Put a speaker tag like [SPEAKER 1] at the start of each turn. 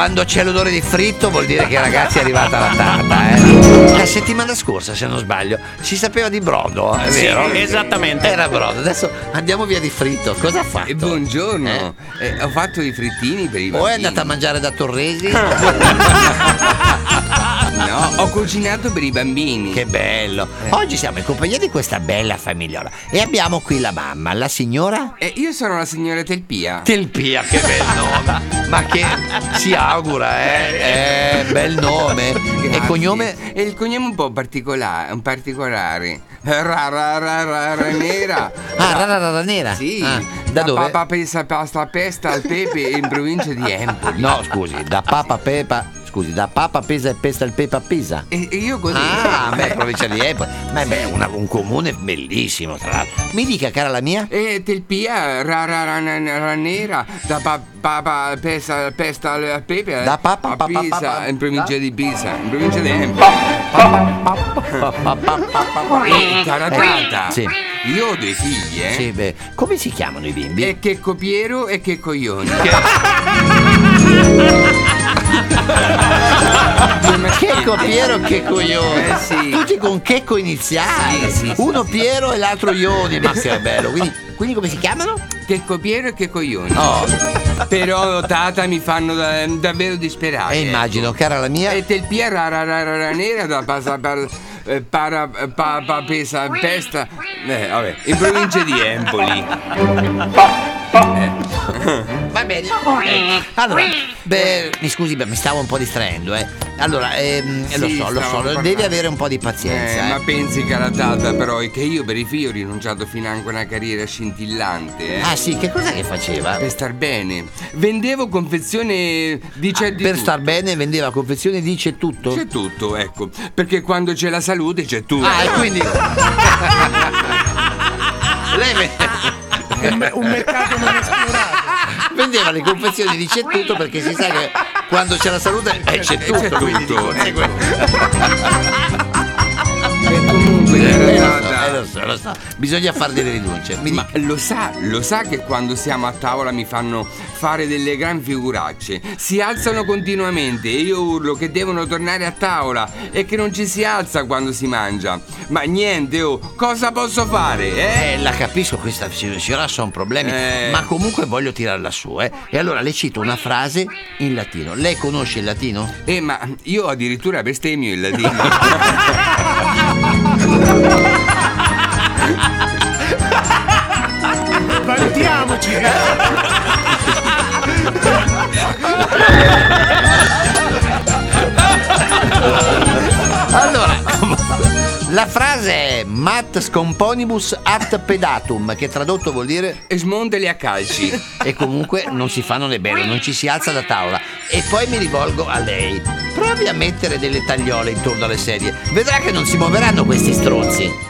[SPEAKER 1] Quando c'è l'odore di fritto vuol dire che ragazzi è arrivata la tarta, eh. La settimana scorsa, se non sbaglio, si sapeva di brodo, è
[SPEAKER 2] Sì,
[SPEAKER 1] vero?
[SPEAKER 2] esattamente.
[SPEAKER 1] Era brodo. Adesso andiamo via di fritto. Cosa ha fatto?
[SPEAKER 3] E buongiorno, Eh, ho fatto i frittini per i
[SPEAKER 1] O è andata a mangiare da Torresi?
[SPEAKER 3] No, ho cucinato per i bambini.
[SPEAKER 1] Che bello! Oggi siamo in compagnia di questa bella famigliola e abbiamo qui la mamma, la signora
[SPEAKER 3] Eh, io sono la signora Telpia.
[SPEAKER 1] Telpia, che bel nome! Ma che si augura, eh? Eh, bel nome! E
[SPEAKER 3] Grazie.
[SPEAKER 1] cognome?
[SPEAKER 3] E il cognome un po' particolare, un particolare. Ra ra ra ra ra nera.
[SPEAKER 1] Ah, rara rara nera?
[SPEAKER 3] Sì.
[SPEAKER 1] Ah, da dove?
[SPEAKER 3] Papa pesa pasta pesta al pepe in provincia di Empoli.
[SPEAKER 1] No, scusi, da Papa Pepa. Scusi, da Papa Pesa e Pesta il Pepa a Pisa.
[SPEAKER 3] E, e io così.
[SPEAKER 1] Ah, beh, provincia di Empoli. Ma beh, una- un comune bellissimo, tra l'altro. Mi dica, cara la mia?
[SPEAKER 3] E Telpia, ra ra ra, ra, ra nera, da pa, papa pesta, pesta al pepe
[SPEAKER 1] Da Papa-
[SPEAKER 3] a Pisa,
[SPEAKER 1] pa-
[SPEAKER 3] in provincia di Pisa, in provincia di Empoli. E cara tata,
[SPEAKER 1] Eh, Sì.
[SPEAKER 3] io ho dei figli, eh?
[SPEAKER 1] Sì, beh, come si chiamano i bimbi?
[SPEAKER 3] E che copiero e che coglioni.
[SPEAKER 1] che coglione!
[SPEAKER 3] Eh, sì.
[SPEAKER 1] Tutti con checco iniziale.
[SPEAKER 3] Sì, sì,
[SPEAKER 1] Uno
[SPEAKER 3] sì.
[SPEAKER 1] Piero e l'altro Ioni. Ma che bello. Quindi, quindi come si chiamano?
[SPEAKER 3] Che copiero e che coglioni.
[SPEAKER 1] Oh,
[SPEAKER 3] Però tata mi fanno da- davvero disperare.
[SPEAKER 1] e immagino, cara la mia.
[SPEAKER 3] E Telpia ra ra ra ra, ra nera da pasa eh, para pa, pa, pesa pesta eh, vabbè, in provincia di Empoli.
[SPEAKER 1] Va bene. Eh, Allora, beh, mi scusi, beh, mi stavo un po' distraendo, eh. Allora, ehm,
[SPEAKER 3] Sì,
[SPEAKER 1] lo so, lo so,
[SPEAKER 3] parlando.
[SPEAKER 1] devi avere un po' di pazienza.
[SPEAKER 3] Eh,
[SPEAKER 1] eh.
[SPEAKER 3] ma pensi cara tata però è che io per i figli ho rinunciato finanche a una carriera scintillante eh?
[SPEAKER 1] Ah sì, che cos'è che faceva?
[SPEAKER 3] Per star bene Vendevo confezione di c'è di
[SPEAKER 1] Per
[SPEAKER 3] tutto.
[SPEAKER 1] star bene vendeva confezione dice tutto.
[SPEAKER 3] C'è tutto, ecco Perché quando c'è la salute c'è tutto
[SPEAKER 1] Ah, e quindi. Lei
[SPEAKER 4] un mercato non esplorato.
[SPEAKER 1] vendeva le confezioni di c'è tutto perché si sa che quando c'è la salute eh, c'è tutto.
[SPEAKER 3] c'è
[SPEAKER 1] quindi di
[SPEAKER 3] tutto,
[SPEAKER 1] lo so. Bisogna fare delle rinunce. Mi
[SPEAKER 3] Ma
[SPEAKER 1] dica.
[SPEAKER 3] lo sa, lo sa che quando siamo a tavola mi fanno fare delle gran figuracce. Si alzano continuamente e io urlo che devono tornare a tavola e che non ci si alza quando si mangia. Ma niente, oh, cosa posso fare, eh?
[SPEAKER 1] Eh, la capisco, questa signora sono problemi,
[SPEAKER 3] Eh.
[SPEAKER 1] ma comunque voglio tirarla su, eh. E allora le cito una frase in latino. Lei conosce il latino?
[SPEAKER 3] Eh, ma io addirittura bestemmio il latino.
[SPEAKER 4] Vantiamoci.
[SPEAKER 1] Allora, la frase è mat scomponibus at pedatum, che tradotto vuol dire
[SPEAKER 3] smontali a calci.
[SPEAKER 1] e comunque non si fanno le belle, non ci si alza da tavola. E poi mi rivolgo a lei. Provi a mettere delle tagliole intorno alle sedie. Vedrà che non si muoveranno questi stronzi.